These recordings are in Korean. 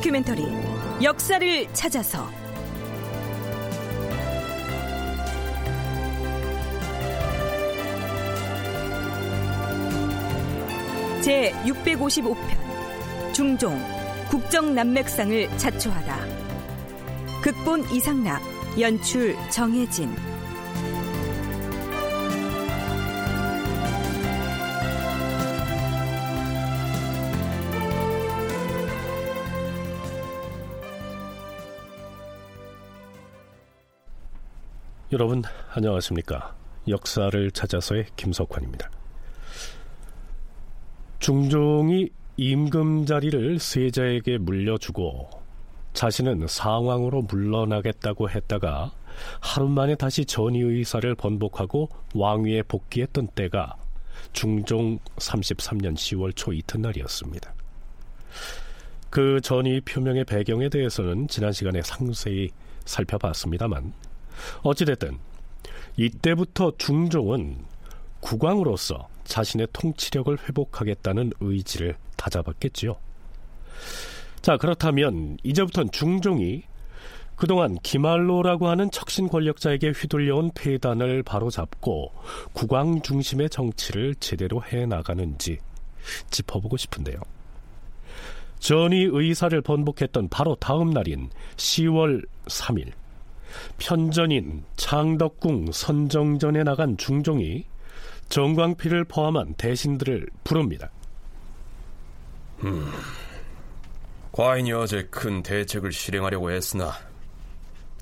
다큐멘터리 역사를 찾아서. 제 655편 중종 국정남맥상을 자초하다. 극본 이상락 연출 정혜진 여러분 안녕하십니까 역사를 찾아서의 김석환입니다 중종이 임금 자리를 세자에게 물려주고 자신은 상황으로 물러나겠다고 했다가 하루 만에 다시 전의 의사를 번복하고 왕위에 복귀했던 때가 중종 33년 10월 초 이튿날이었습니다. 그 전의 표명의 배경에 대해서는 지난 시간에 상세히 살펴봤습니다만 어찌됐든 이때부터 중종은 국왕으로서 자신의 통치력을 회복하겠다는 의지를 다잡았겠지요. 자, 그렇다면 이제부터는 중종이 그동안 기말로라고 하는 척신 권력자에게 휘둘려온 폐단을 바로잡고 국왕 중심의 정치를 제대로 해 나가는지 짚어보고 싶은데요. 전이 의사를 번복했던 바로 다음 날인 10월 3일 편전인 창덕궁 선정전에 나간 중종이 정광필을 포함한 대신들을 부릅니다. 음, 과인이 어제 큰 대책을 실행하려고 했으나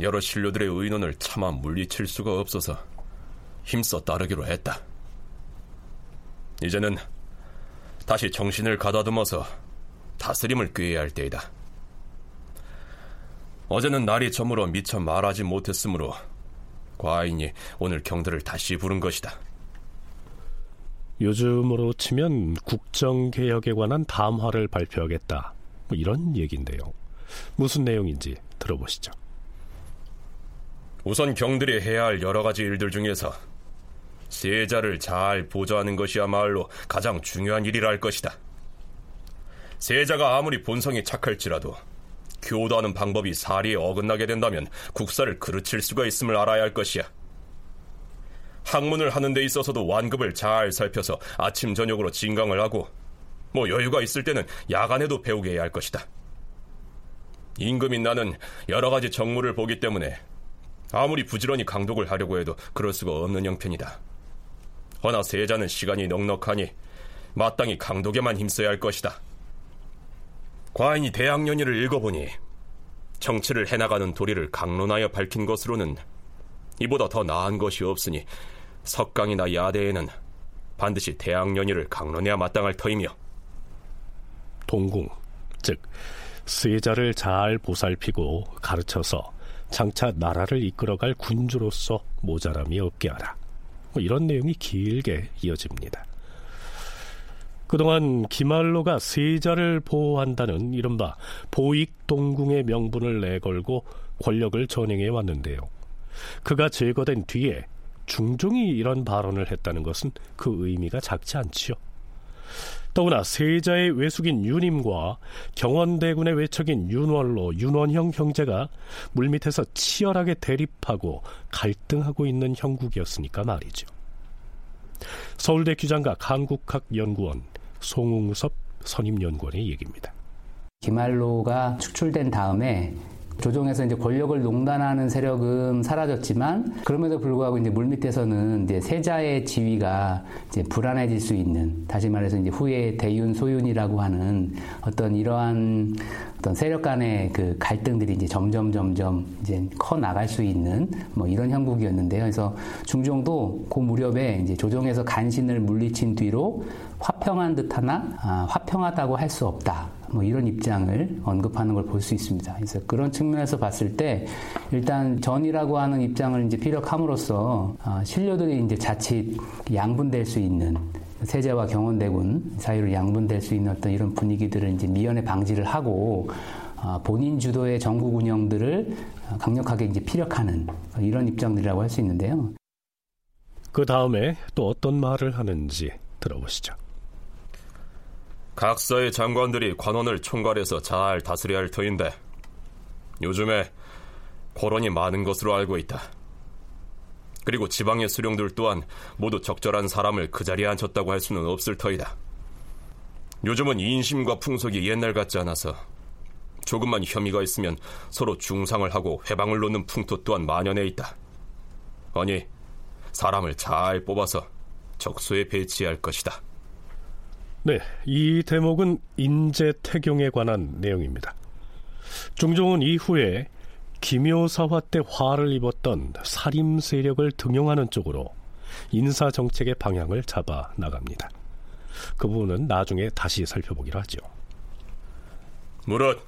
여러 신료들의 의논을 차마 물리칠 수가 없어서 힘써 따르기로 했다. 이제는 다시 정신을 가다듬어서 다스림을 꾀해야 할 때이다. 어제는 날이 저물어 미처 말하지 못했으므로 과인이 오늘 경들을 다시 부른 것이다. 요즘으로 치면 국정개혁에 관한 담화를 발표하겠다. 뭐 이런 얘기인데요. 무슨 내용인지 들어보시죠. 우선 경들이 해야 할 여러 가지 일들 중에서 세자를 잘 보좌하는 것이야말로 가장 중요한 일이라 할 것이다. 세자가 아무리 본성이 착할지라도 교도하는 방법이 사리에 어긋나게 된다면 국사를 그르칠 수가 있음을 알아야 할 것이야. 학문을 하는 데 있어서도 완급을 잘 살펴서 아침 저녁으로 진강을 하고 뭐 여유가 있을 때는 야간에도 배우게 해야 할 것이다. 임금인 나는 여러 가지 정무를 보기 때문에 아무리 부지런히 강독을 하려고 해도 그럴 수가 없는 형편이다. 허나 세자는 시간이 넉넉하니 마땅히 강독에만 힘써야 할 것이다. 과인이 대학년위를 읽어보니 정치를 해나가는 도리를 강론하여 밝힌 것으로는 이보다 더 나은 것이 없으니 석강이나 야대에는 반드시 대학년위를 강론해야 마땅할 터이며 동궁, 즉 세자를 잘 보살피고 가르쳐서 장차 나라를 이끌어갈 군주로서 모자람이 없게 하라. 뭐 이런 내용이 길게 이어집니다. 그동안 기말로가 세자를 보호한다는 이른바 보익동궁의 명분을 내걸고 권력을 전행해 왔는데요. 그가 제거된 뒤에 중종이 이런 발언을 했다는 것은 그 의미가 작지 않지요. 더구나 세자의 외숙인 윤임과 경원대군의 외척인 윤월로, 윤원형 형제가 물밑에서 치열하게 대립하고 갈등하고 있는 형국이었으니까 말이죠. 서울대 규장각 한국학연구원 송웅섭 선임연구원의 얘기입니다. 기말로가 축출된 다음에 조정에서 이제 권력을 농단하는 세력은 사라졌지만 그럼에도 불구하고 이제 물밑에서는 이제 세자의 지위가 이제 불안해질 수 있는 다시 말해서 이제 후에 대윤 소윤이라고 하는 어떤 이러한 어떤 세력 간의 그 갈등들이 이제 점점 점점 이제 커 나갈 수 있는 뭐 이런 형국이었는데요. 그래서 중종도 그 무렵에 이제 조정에서 간신을 물리친 뒤로 화평한 듯하나 아, 화평하다고 할 수 없다. 뭐 이런 입장을 언급하는 걸 볼 수 있습니다. 그래서 그런 측면에서 봤을 때 일단 전이라고 하는 입장을 이제 피력함으로써 아, 신료들이 이제 자칫 양분될 수 있는 세제와 경원대군 사이로 양분될 수 있는 어떤 이런 분위기들을 이제 미연에 방지를 하고 아, 본인 주도의 정국 운영들을 강력하게 이제 피력하는 이런 입장들이라고 할 수 있는데요. 그 다음에 또 어떤 말을 하는지 들어보시죠. 각사의 장관들이 관원을 총괄해서 잘 다스려야 할 터인데 요즘에 고론이 많은 것으로 알고 있다. 그리고 지방의 수령들 또한 모두 적절한 사람을 그 자리에 앉혔다고 할 수는 없을 터이다. 요즘은 인심과 풍속이 옛날 같지 않아서 조금만 혐의가 있으면 서로 중상을 하고 회방을 놓는 풍토 또한 만연해 있다. 아니, 사람을 잘 뽑아서 적소에 배치할 것이다. 네, 이 대목은 인재 태경에 관한 내용입니다. 중종은 이후에 기묘사화 때 화를 입었던 살림 세력을 등용하는 쪽으로 인사 정책의 방향을 잡아 나갑니다. 그 부분은 나중에 다시 살펴보기로 하죠. 무릇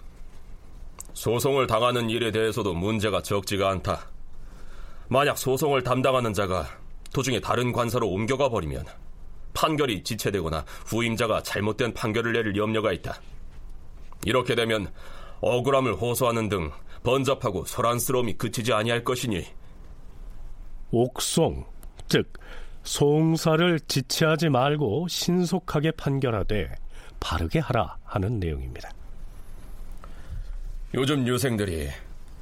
소송을 당하는 일에 대해서도 문제가 적지가 않다. 만약 소송을 담당하는 자가 도중에 다른 관사로 옮겨가 버리면 판결이 지체되거나 후임자가 잘못된 판결을 내릴 염려가 있다. 이렇게 되면 억울함을 호소하는 등 번잡하고 소란스러움이 그치지 아니할 것이니 옥송, 즉 송사를 지체하지 말고 신속하게 판결하되 바르게 하라 하는 내용입니다. 요즘 유생들이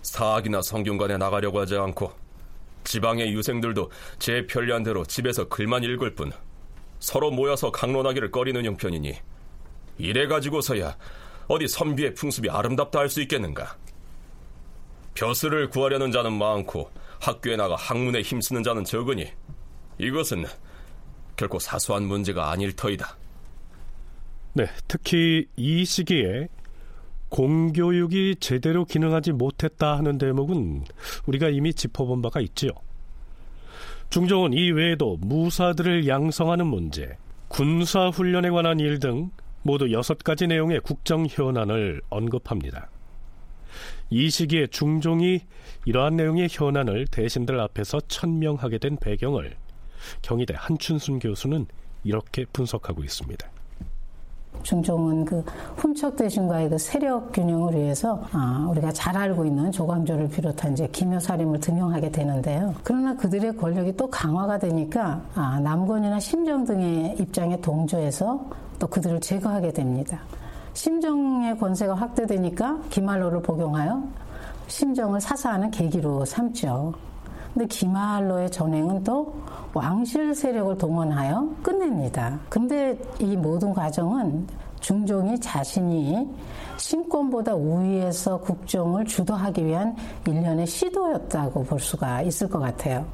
사학이나 성균관에 나가려고 하지 않고 지방의 유생들도 제 편리한 대로 집에서 글만 읽을 뿐 서로 모여서 강론하기를 꺼리는 형편이니 이래 가지고서야 어디 선비의 풍습이 아름답다 할 수 있겠는가? 벼슬을 구하려는 자는 많고 학교에 나가 학문에 힘쓰는 자는 적으니 이것은 결코 사소한 문제가 아닐 터이다. 네, 특히 이 시기에 공교육이 제대로 기능하지 못했다 하는 대목은 우리가 이미 짚어본 바가 있지요. 중종은 이 외에도 무사들을 양성하는 문제, 군사 훈련에 관한 일 등 모두 여섯 가지 내용의 국정 현안을 언급합니다. 이 시기에 중종이 이러한 내용의 현안을 대신들 앞에서 천명하게 된 배경을 경희대 한춘순 교수는 이렇게 분석하고 있습니다. 중종은 그 훈척 대신과의 그 세력 균형을 위해서 아, 우리가 잘 알고 있는 조광조를 비롯한 이제 기묘사림을 등용하게 되는데요. 그러나 그들의 권력이 또 강화가 되니까 아, 남권이나 심정 등의 입장에 동조해서 또 그들을 제거하게 됩니다. 심정의 권세가 확대되니까 기말로를 복용하여 심정을 사사하는 계기로 삼죠. 근데 기말로의 전횡은 또 왕실 세력을 동원하여 끝냅니다. 근데 이 모든 과정은 중종이 자신이 신권보다 우위에서 국정을 주도하기 위한 일련의 시도였다고 볼 수가 있을 것 같아요.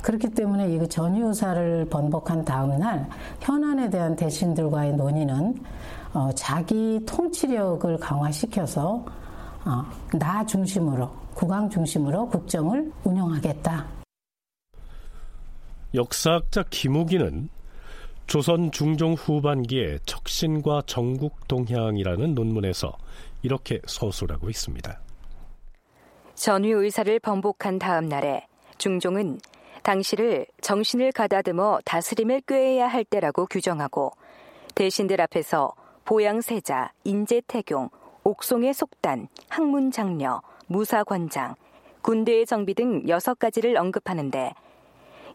그렇기 때문에 이 전유사를 번복한 다음 날 현안에 대한 대신들과의 논의는 어, 자기 통치력을 강화시켜서 어, 나 중심으로 국왕 중심으로 국정을 운영하겠다. 역사학자 김우기는 조선 중종 후반기에 척신과 정국 동향이라는 논문에서 이렇게 서술하고 있습니다. 전위 의사를 번복한 다음 날에 중종은 당시를 정신을 가다듬어 다스림을 꾀해야 할 때라고 규정하고 대신들 앞에서 보양세자, 인재태경, 옥송의 속단, 학문장려, 무사관장, 군대의 정비 등 여섯 가지를 언급하는데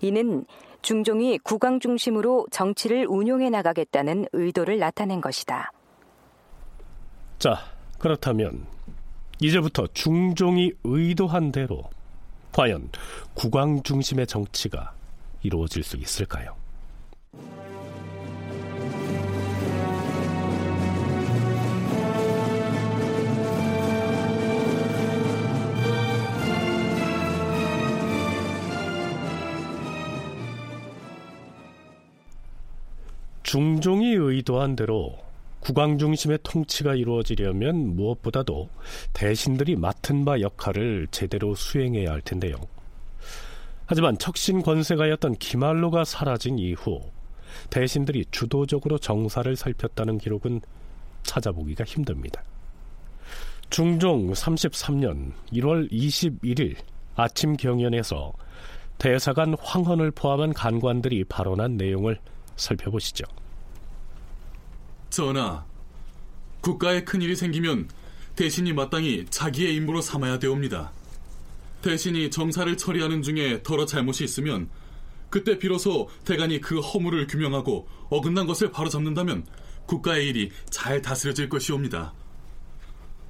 이는 중종이 국왕 중심으로 정치를 운용해 나가겠다는 의도를 나타낸 것이다. 자, 그렇다면 이제부터 중종이 의도한 대로 과연 국왕 중심의 정치가 이루어질 수 있을까요? 중종이 의도한 대로 국왕 중심의 통치가 이루어지려면 무엇보다도 대신들이 맡은 바 역할을 제대로 수행해야 할 텐데요. 하지만 척신 권세가였던 기말로가 사라진 이후 대신들이 주도적으로 정사를 살폈다는 기록은 찾아보기가 힘듭니다. 중종 33년 1월 21일 아침 경연에서 대사관 황헌을 포함한 간관들이 발언한 내용을 살펴보시죠. 전하, 국가에 큰 일이 생기면 대신이 마땅히 자기의 임무로 삼아야 되옵니다. 대신이 정사를 처리하는 중에 더러 잘못이 있으면 그때 비로소 대간이 그 허물을 규명하고 어긋난 것을 바로잡는다면 국가의 일이 잘 다스려질 것이옵니다.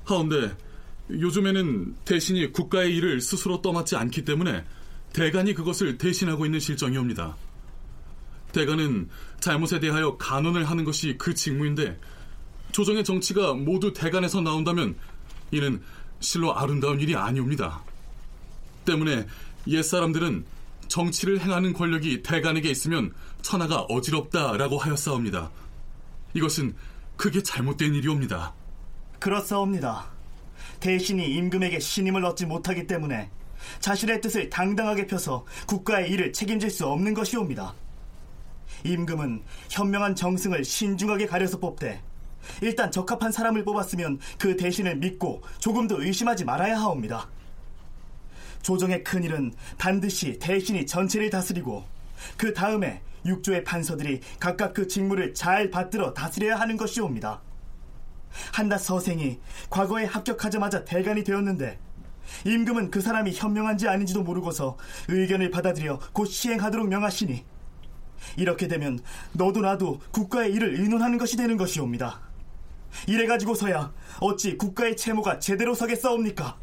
하운데 요즘에는 대신이 국가의 일을 스스로 떠맡지 않기 때문에 대간이 그것을 대신하고 있는 실정이옵니다. 대간은 잘못에 대하여 간언을 하는 것이 그 직무인데 조정의 정치가 모두 대간에서 나온다면 이는 실로 아름다운 일이 아니옵니다. 때문에 옛사람들은 정치를 행하는 권력이 대간에게 있으면 천하가 어지럽다라고 하였사옵니다. 이것은 크게 잘못된 일이옵니다. 그렇사옵니다. 대신이 임금에게 신임을 얻지 못하기 때문에 자신의 뜻을 당당하게 펴서 국가의 일을 책임질 수 없는 것이옵니다. 임금은 현명한 정승을 신중하게 가려서 뽑되 일단 적합한 사람을 뽑았으면 그 대신을 믿고 조금도 의심하지 말아야 하옵니다. 조정의 큰일은 반드시 대신이 전체를 다스리고 그 다음에 육조의 판서들이 각각 그 직무를 잘 받들어 다스려야 하는 것이옵니다. 한낱 서생이 과거에 합격하자마자 대관이 되었는데 임금은 그 사람이 현명한지 아닌지도 모르고서 의견을 받아들여 곧 시행하도록 명하시니 이렇게 되면 너도 나도 국가의 일을 의논하는 것이 되는 것이옵니다. 이래 가지고서야 어찌 국가의 채무가 제대로 서겠사옵니까?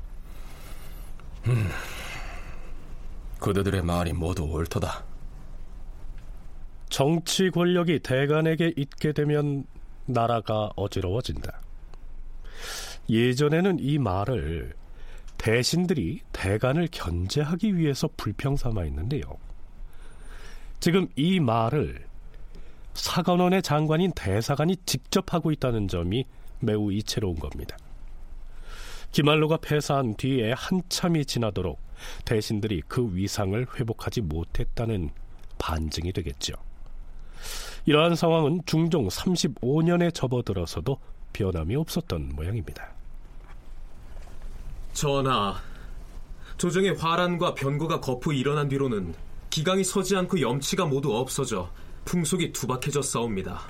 음, 그대들의 말이 모두 옳도다. 정치 권력이 대간에게 있게 되면 나라가 어지러워진다. 예전에는 이 말을 대신들이 대간을 견제하기 위해서 불평 삼아 있는데요. 지금 이 말을 사관원의 장관인 대사관이 직접 하고 있다는 점이 매우 이채로운 겁니다. 기말로가 패사한 뒤에 한참이 지나도록 대신들이 그 위상을 회복하지 못했다는 반증이 되겠죠. 이러한 상황은 중종 35년에 접어들어서도 변함이 없었던 모양입니다. 전하, 조정의 화란과 변고가 거푸 일어난 뒤로는 기강이 서지 않고 염치가 모두 없어져 풍속이 투박해졌사옵니다.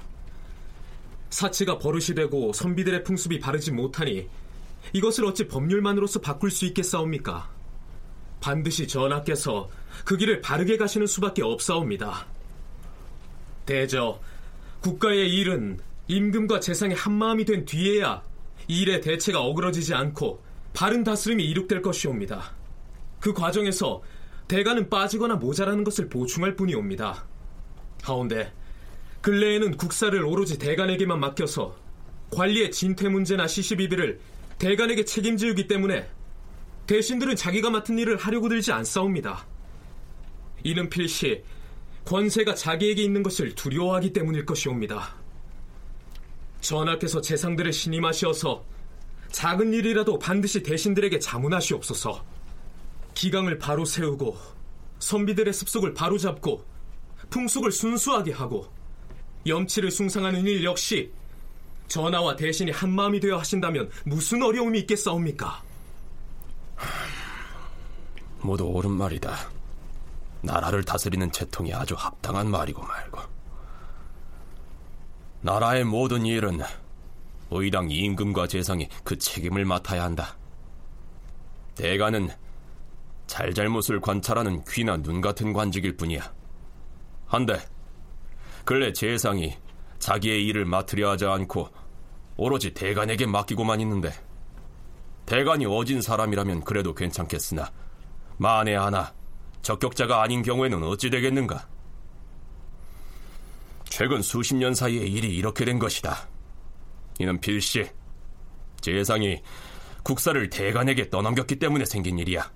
사치가 버릇이 되고 선비들의 풍습이 바르지 못하니 이것을 어찌 법률만으로서 바꿀 수 있겠사옵니까? 반드시 전하께서 그 길을 바르게 가시는 수밖에 없사옵니다. 대저, 국가의 일은 임금과 재상이 한마음이 된 뒤에야 일의 대체가 어그러지지 않고 바른 다스림이 이룩될 것이옵니다. 그 과정에서 대가는 빠지거나 모자라는 것을 보충할 뿐이옵니다. 하운데 근래에는 국사를 오로지 대간에게만 맡겨서 관리의 진퇴 문제나 시시비비를 대간에게 책임지우기 때문에 대신들은 자기가 맡은 일을 하려고 들지 않사옵니다. 이는 필시 권세가 자기에게 있는 것을 두려워하기 때문일 것이옵니다. 전하께서 재상들을 신임하시어서 작은 일이라도 반드시 대신들에게 자문하시옵소서. 기강을 바로 세우고 선비들의 습속을 바로 잡고 풍속을 순수하게 하고 염치를 숭상하는 일 역시 전하와 대신이 한 마음이 되어 하신다면 무슨 어려움이 있겠사옵니까? 모두 옳은 말이다. 나라를 다스리는 채통이 아주 합당한 말이고 말고. 나라의 모든 일은 의당 임금과 재상이 그 책임을 맡아야 한다. 대가는 잘잘못을 관찰하는 귀나 눈 같은 관직일 뿐이야. 한데 근래 재상이 자기의 일을 맡으려 하지 않고 오로지 대간에게 맡기고만 있는데 대간이 어진 사람이라면 그래도 괜찮겠으나 만에 하나 적격자가 아닌 경우에는 어찌 되겠는가? 최근 수십 년 사이에 일이 이렇게 된 것이다. 이는 필시 재상이 국사를 대간에게 떠넘겼기 때문에 생긴 일이야.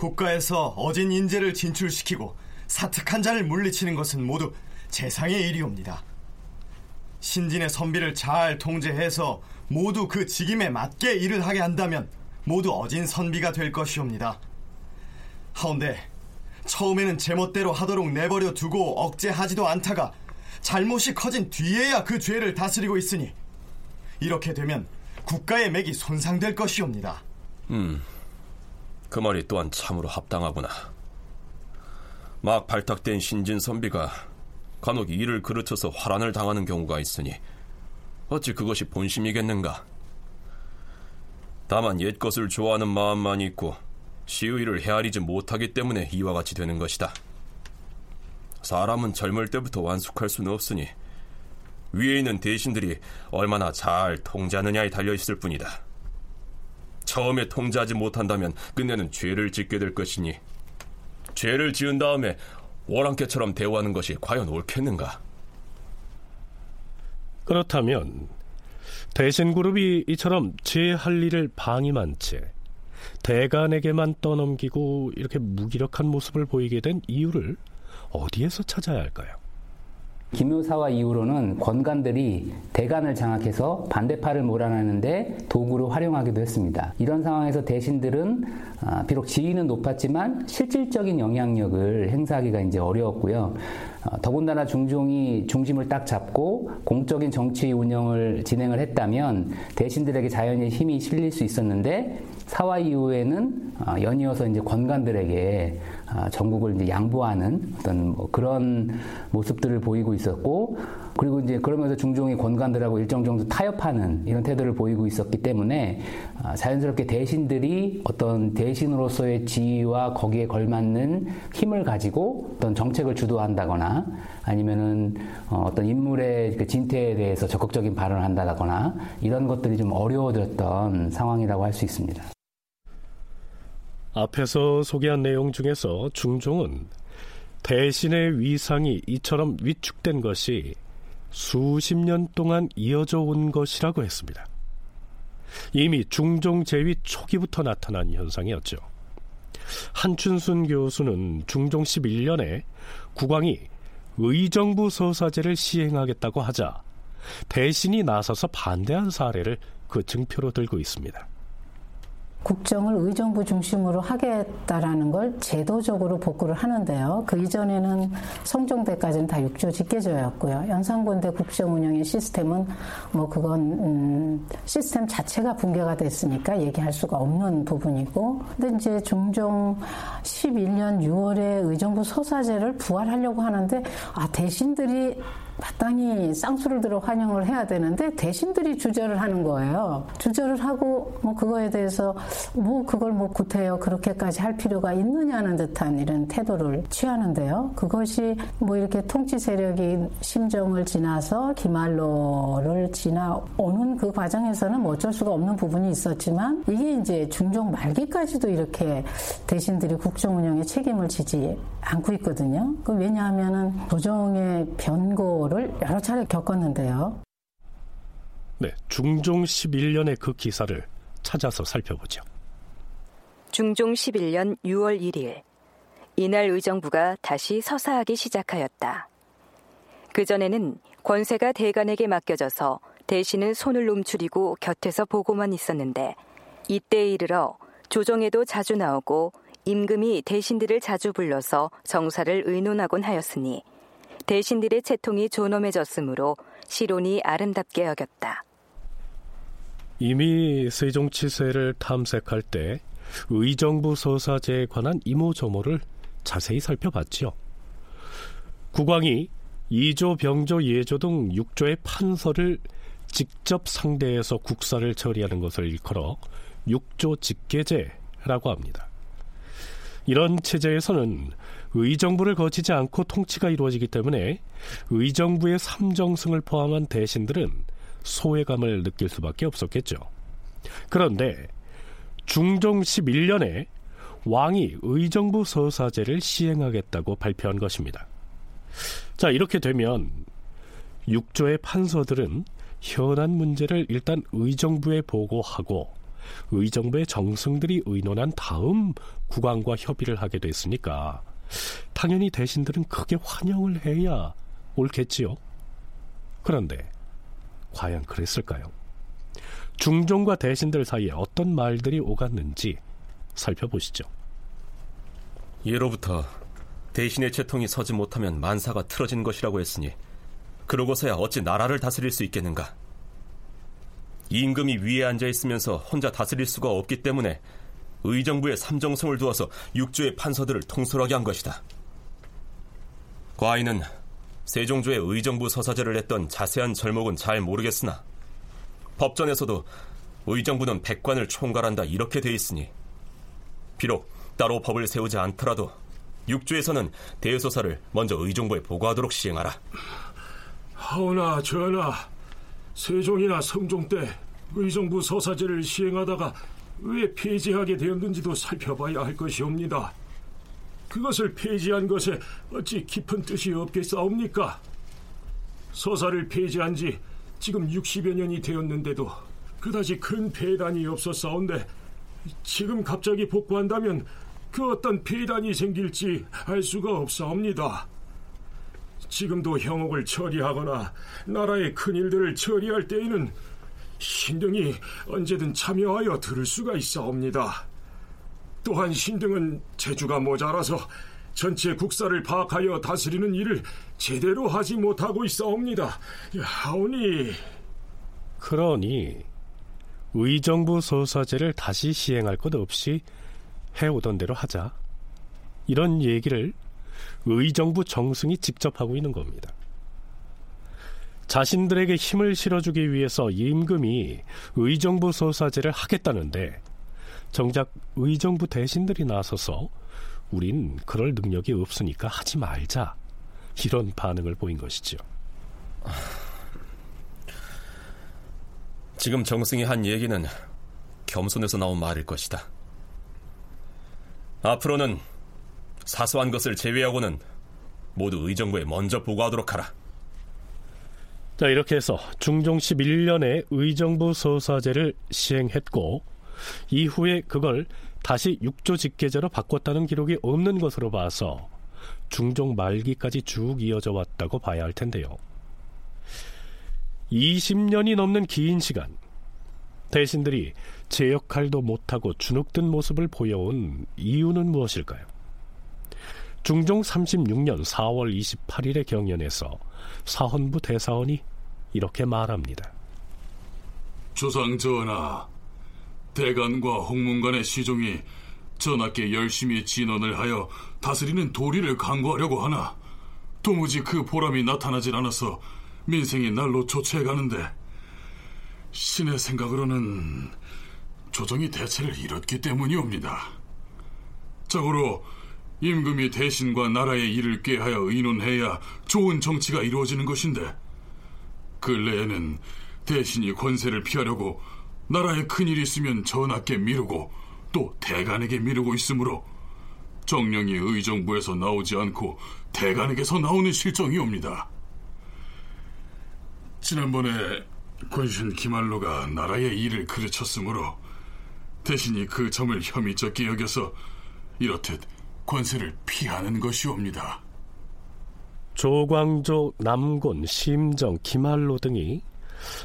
국가에서 어진 인재를 진출시키고 사특한 자를 물리치는 것은 모두 재상의 일이옵니다. 신진의 선비를 잘 통제해서 모두 그 직임에 맞게 일을 하게 한다면 모두 어진 선비가 될 것이옵니다. 하운데 처음에는 제멋대로 하도록 내버려 두고 억제하지도 않다가 잘못이 커진 뒤에야 그 죄를 다스리고 있으니 이렇게 되면 국가의 맥이 손상될 것이옵니다. 음, 그 말이 또한 참으로 합당하구나. 막 발탁된 신진 선비가 간혹 일을 그르쳐서 화란을 당하는 경우가 있으니 어찌 그것이 본심이겠는가? 다만 옛 것을 좋아하는 마음만 있고 시의를 헤아리지 못하기 때문에 이와 같이 되는 것이다. 사람은 젊을 때부터 완숙할 수는 없으니 위에 있는 대신들이 얼마나 잘 통제하느냐에 달려 있을 뿐이다. 처음에 통제하지 못한다면 끝내는 죄를 짓게 될 것이니 죄를 지은 다음에 워랑캐처럼 대우하는 것이 과연 옳겠는가? 그렇다면 대신 그룹이 이처럼 제 할 일을 방임한 채 대간에게만 떠넘기고 이렇게 무기력한 모습을 보이게 된 이유를 어디에서 찾아야 할까요? 기묘사와 이후로는 권관들이 대간을 장악해서 반대파를 몰아내는데 도구로 활용하기도 했습니다. 이런 상황에서 대신들은 아, 비록 지위는 높았지만 실질적인 영향력을 행사하기가 이제 어려웠고요. 어, 더군다나 중종이 중심을 딱 잡고 공적인 정치 운영을 진행을 했다면 대신들에게 자연히 힘이 실릴 수 있었는데 사화 이후에는 어, 연이어서 이제 권관들에게 어, 전국을 이제 양보하는 어떤 뭐 그런 모습들을 보이고 있었고 그리고 이제 그러면서 중종이 권관들하고 일정 정도 타협하는 이런 태도를 보이고 있었기 때문에 어, 자연스럽게 대신들이 어떤 대신으로서의 지위와 거기에 걸맞는 힘을 가지고 어떤 정책을 주도한다거나 아니면은 어떤 인물의 그 진퇴에 대해서 적극적인 발언을 한다거나 이런 것들이 좀 어려워졌던 상황이라고 할 수 있습니다. 앞에서 소개한 내용 중에서 중종은 대신의 위상이 이처럼 위축된 것이 수십 년 동안 이어져 온 것이라고 했습니다. 이미 중종 제위 초기부터 나타난 현상이었죠. 한춘순 교수는 중종 11년에 국왕이 의정부 서사제를 시행하겠다고 하자 대신이 나서서 반대한 사례를 그 증표로 들고 있습니다. 국정을 의정부 중심으로 하겠다라는 걸 제도적으로 복구를 하는데요. 그 이전에는 성종대까지는 다 육조 직계제였고요. 연산군대 국정 운영의 시스템은 뭐 그건 음 시스템 자체가 붕괴가 됐으니까 얘기할 수가 없는 부분이고, 근데 이제 중종 11년 6월에 의정부 서사제를 부활하려고 하는데 아 대신들이 마땅히 쌍수를 들어 환영을 해야 되는데 대신들이 주저를 하는 거예요. 주저를 하고 뭐 그거에 대해서 뭐 그걸 뭐 구태여 그렇게까지 할 필요가 있느냐는 듯한 이런 태도를 취하는데요. 그것이 뭐 이렇게 통치 세력이 심정을 지나서 기말로를 지나오는 그 과정에서는 뭐 어쩔 수가 없는 부분이 있었지만 이게 이제 중종 말기까지도 이렇게 대신들이 국정 운영에 책임을 지지 않고 있거든요. 그 왜냐하면은 조정의 변고 를 여러 차례 겪었는데요. 네, 중종 11년의 그 기사를 찾아서 살펴보죠. 중종 11년 6월 1일 이날 의정부가 다시 서사하기 시작하였다. 그전에는 권세가 대간에게 맡겨져서 대신은 손을 움츠리고 곁에서 보고만 있었는데 이때에 이르러 조정에도 자주 나오고 임금이 대신들을 자주 불러서 정사를 의논하곤 하였으니 대신들의 채통이 존엄해졌으므로 시론이 아름답게 여겼다. 이미 세종 치세를 탐색할 때 의정부 서사제에 관한 이모저모를 자세히 살펴봤지요. 국왕이 2조, 병조, 예조 등 6조의 판서를 직접 상대해서 국사를 처리하는 것을 일컬어 6조 직계제라고 합니다. 이런 체제에서는 의정부를 거치지 않고 통치가 이루어지기 때문에 의정부의 삼정승을 포함한 대신들은 소외감을 느낄 수밖에 없었겠죠. 그런데 중종 11년에 왕이 의정부 서사제를 시행하겠다고 발표한 것입니다. 자, 이렇게 되면 육조의 판서들은 현안 문제를 일단 의정부에 보고하고 의정부의 정승들이 의논한 다음 국왕과 협의를 하게 됐으니까 당연히 대신들은 크게 환영을 해야 옳겠지요. 그런데 과연 그랬을까요? 중종과 대신들 사이에 어떤 말들이 오갔는지 살펴보시죠. 예로부터 대신의 채통이 서지 못하면 만사가 틀어진 것이라고 했으니 그러고서야 어찌 나라를 다스릴 수 있겠는가? 임금이 위에 앉아 있으면서 혼자 다스릴 수가 없기 때문에 의정부에 삼정성을 두어서 육조의 판서들을 통솔하게 한 것이다. 과인은 세종조의 의정부 서사제를 했던 자세한 절목은 잘 모르겠으나 법전에서도 의정부는 백관을 총괄한다 이렇게 돼 있으니 비록 따로 법을 세우지 않더라도 육조에서는 대소사를 먼저 의정부에 보고하도록 시행하라. 하오나 전하, 세종이나 성종 때 의정부 서사제를 시행하다가 왜 폐지하게 되었는지도 살펴봐야 할 것이옵니다. 그것을 폐지한 것에 어찌 깊은 뜻이 없겠사옵니까? 서사를 폐지한 지 지금 60여 년이 되었는데도 그다지 큰 폐단이 없었사온데 지금 갑자기 복구한다면 그 어떤 폐단이 생길지 알 수가 없사옵니다. 지금도 형옥을 처리하거나 나라의 큰 일들을 처리할 때에는 신등이 언제든 참여하여 들을 수가 있사옵니다. 또한 신등은 재주가 모자라서 전체 국사를 파악하여 다스리는 일을 제대로 하지 못하고 있사옵니다. 하오니 그러니 의정부 소사제를 다시 시행할 것 없이 해오던 대로 하자. 이런 얘기를 의정부 정승이 직접 하고 있는 겁니다. 자신들에게 힘을 실어주기 위해서 임금이 의정부 소사제를 하겠다는데 정작 의정부 대신들이 나서서 우린 그럴 능력이 없으니까 하지 말자 이런 반응을 보인 것이죠. 지금 정승이 한 얘기는 겸손에서 나온 말일 것이다. 앞으로는 사소한 것을 제외하고는 모두 의정부에 먼저 보고하도록 하라. 자, 이렇게 해서 중종 11년에 의정부 소사제를 시행했고 이후에 그걸 다시 육조 직계제로 바꿨다는 기록이 없는 것으로 봐서 중종 말기까지 쭉 이어져 왔다고 봐야 할 텐데요. 20년이 넘는 긴 시간 대신들이 제 역할도 못하고 주눅든 모습을 보여온 이유는 무엇일까요? 중종 36년 4월 28일의 경연에서 사헌부 대사원이 이렇게 말합니다. 주상 전하, 대간과 홍문관의 시종이 전하께 열심히 진언을 하여 다스리는 도리를 강구하려고 하나 도무지 그 보람이 나타나질 않아서 민생이 날로 조체해가는데 신의 생각으로는 조정이 대체를 잃었기 때문이옵니다. 자고로 임금이 대신과 나라의 일을 꾀하여 의논해야 좋은 정치가 이루어지는 것인데 근래에는 대신이 권세를 피하려고 나라에 큰일이 있으면 전하께 미루고 또 대간에게 미루고 있으므로 정령이 의정부에서 나오지 않고 대간에게서 나오는 실정이옵니다. 지난번에 권신 기말로가 나라의 일을 그르쳤으므로 대신이 그 점을 혐의적게 여겨서 이렇듯 권세를 피하는 것이옵니다. 조광조, 남곤, 심정, 기말로 등이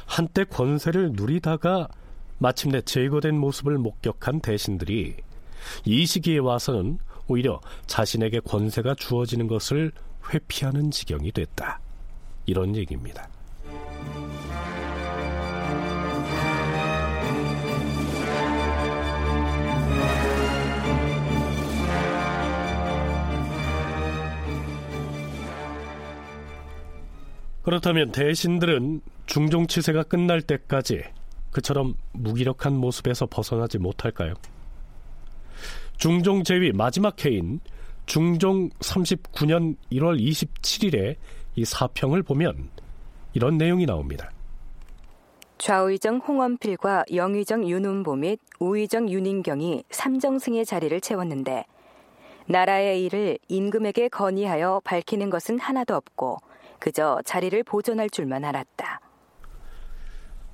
한때 권세를 누리다가 마침내 제거된 모습을 목격한 대신들이 이 시기에 와서는 오히려 자신에게 권세가 주어지는 것을 회피하는 지경이 됐다. 이런 얘기입니다. 그렇다면 대신들은 중종치세가 끝날 때까지 그처럼 무기력한 모습에서 벗어나지 못할까요? 중종 제위 마지막 해인 중종 39년 1월 27일에 이 사평을 보면 이런 내용이 나옵니다. 좌의정 홍원필과 영의정 윤운보 및 우의정 윤인경이 삼정승의 자리를 채웠는데 나라의 일을 임금에게 건의하여 밝히는 것은 하나도 없고 그저 자리를 보존할 줄만 알았다.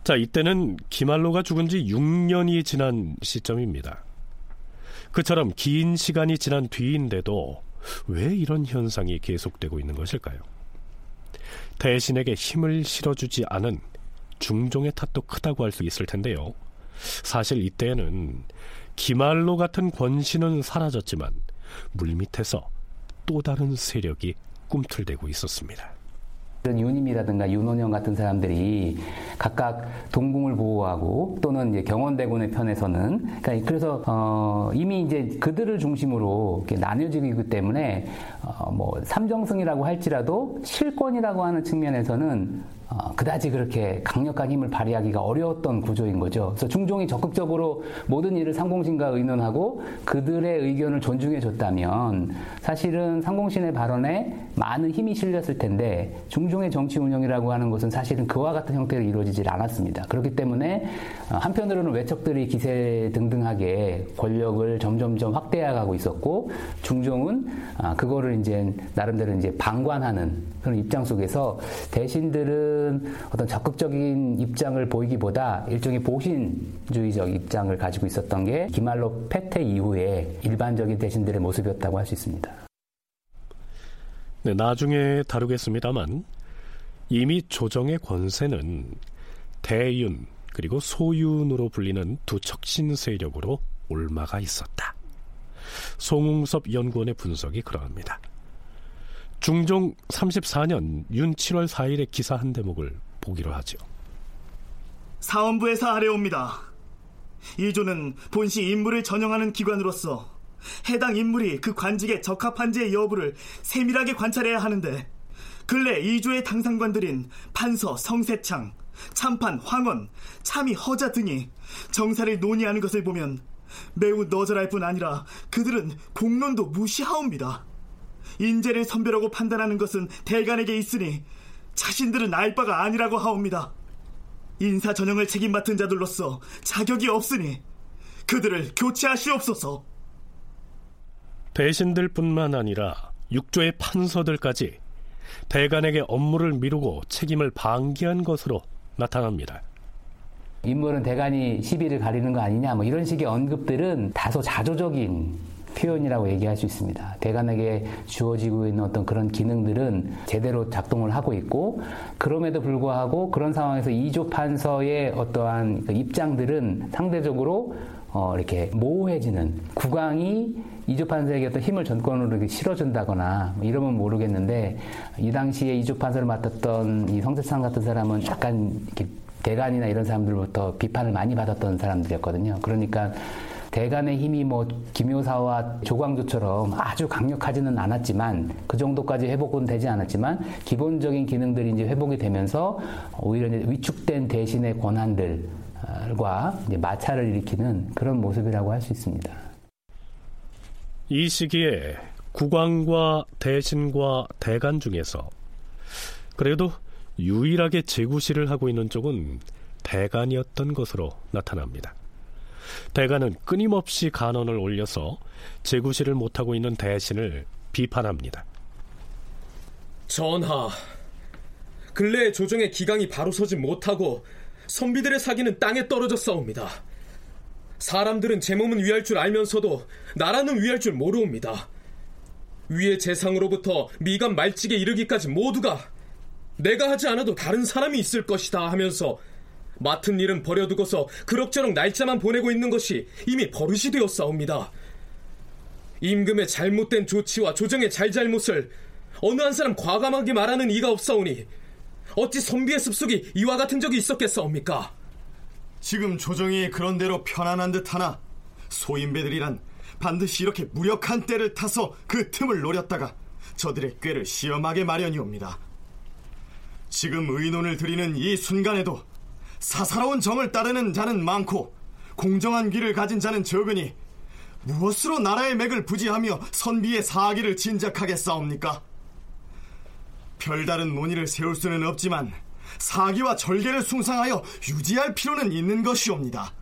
자, 이때는 기말로가 죽은 지 6년이 지난 시점입니다. 그처럼 긴 시간이 지난 뒤인데도 왜 이런 현상이 계속되고 있는 것일까요? 대신에게 힘을 실어주지 않은 중종의 탓도 크다고 할 수 있을 텐데요. 사실 이때에는 기말로 같은 권신은 사라졌지만 물밑에서 또 다른 세력이 꿈틀대고 있었습니다. 이런 윤임이라든가 윤원영 같은 사람들이 각각 동궁을 보호하고 또는 이제 경원대군의 편에서는 그러니까 그래서 어 이미 이제 그들을 중심으로 있기 때문에 어뭐 삼정승이라고 할지라도 실권이라고 하는 측면에서는 어, 그다지 그렇게 강력한 힘을 발휘하기가 어려웠던 구조인 거죠. 그래서 중종이 적극적으로 모든 일을 상공신과 의논하고 그들의 의견을 존중해 줬다면 사실은 상공신의 발언에 많은 힘이 실렸을 텐데 중종의 정치 운영이라고 하는 것은 사실은 그와 같은 형태로 이루어지질 않았습니다. 그렇기 때문에 어, 한편으로는 외척들이 기세 등등하게 권력을 점점점 확대해가고 있었고 중종은 아, 그거를 이제 나름대로 이제 방관하는 그런 입장 속에서 대신들은 어떤 적극적인 입장을 보이기보다 일종의 보신주의적 입장을 가지고 있었던 게 기말로 패퇴 이후에 일반적인 대신들의 모습이었다고 할 수 있습니다. 네, 나중에 다루겠습니다만 이미 조정의 권세는 대윤 그리고 소윤으로 불리는 두 척신 세력으로 올마가 있었다. 송웅섭 연구원의 분석이 그러합니다. 중종 34년 윤 7월 4일의 기사 한 대목을 보기로 하죠. 사원부에서 아래옵니다. 이조는 본시 임무를 전형하는 기관으로서 해당 인물이 그 관직에 적합한지의 여부를 세밀하게 관찰해야 하는데 근래 이조의 당상관들인 판서 성세창, 참판 황원, 참이 허자 등이 정사를 논의하는 것을 보면 매우 너절할 뿐 아니라 그들은 공론도 무시하옵니다. 인재를 선별하고 판단하는 것은 대간에게 있으니 자신들은 알 바가 아니라고 하옵니다. 인사 전형을 책임 맡은 자들로서 자격이 없으니 그들을 교체하시옵소서. 대신들뿐만 아니라 육조의 판서들까지 대간에게 업무를 미루고 책임을 방기한 것으로 나타납니다. 인물은 대간이 시비를 가리는 거 아니냐 뭐 이런 식의 언급들은 다소 자조적인 표현이라고 얘기할 수 있습니다. 대간에게 주어지고 있는 어떤 그런 기능들은 제대로 작동을 하고 있고 그럼에도 불구하고 그런 상황에서 이조 판서의 어떠한 그 입장들은 상대적으로 어 이렇게 모호해지는 국왕이 이조 판서에게 어떤 힘을 전권으로 이렇게 실어준다거나 뭐 이러면 모르겠는데 이 당시에 이조 판서를 맡았던 이 성세상 같은 사람은 약간 이렇게 대간이나 이런 사람들부터 비판을 많이 받았던 사람들이었거든요. 그러니까 대간의 힘이 뭐 김효사와 조광조처럼 아주 강력하지는 않았지만 그 정도까지 회복은 되지 않았지만 기본적인 기능들이 이제 회복이 되면서 오히려 이제 위축된 대신의 권한들과 이제 마찰을 일으키는 그런 모습이라고 할 수 있습니다. 이 시기에 국왕과 대신과 대간 중에서 그래도 유일하게 제구실을 하고 있는 쪽은 대간이었던 것으로 나타납니다. 대간은 끊임없이 간언을 올려서 제구실을 못하고 있는 대신을 비판합니다. 전하, 근래 조정의 기강이 바로 서지 못하고 선비들의 사기는 땅에 떨어져 싸웁니다. 사람들은 제 몸은 위할 줄 알면서도 나라는 위할 줄 모르옵니다. 위의 재상으로부터 미간 말직에 이르기까지 모두가 내가 하지 않아도 다른 사람이 있을 것이다 하면서 맡은 일은 버려두고서 그럭저럭 날짜만 보내고 있는 것이 이미 버릇이 되었사옵니다. 임금의 잘못된 조치와 조정의 잘잘못을 어느 한 사람 과감하게 말하는 이가 없사오니 어찌 선비의 습속이 이와 같은 적이 있었겠사옵니까? 지금 조정이 그런대로 편안한 듯하나 소인배들이란 반드시 이렇게 무력한 때를 타서 그 틈을 노렸다가 저들의 꾀를 시험하게 마련이옵니다. 지금 의논을 드리는 이 순간에도 사사로운 정을 따르는 자는 많고 공정한 길을 가진 자는 적으니 무엇으로 나라의 맥을 부지하며 선비의 사기를 진작하게 싸웁니까? 별다른 논의를 세울 수는 없지만 사기와 절개를 숭상하여 유지할 필요는 있는 것이옵니다.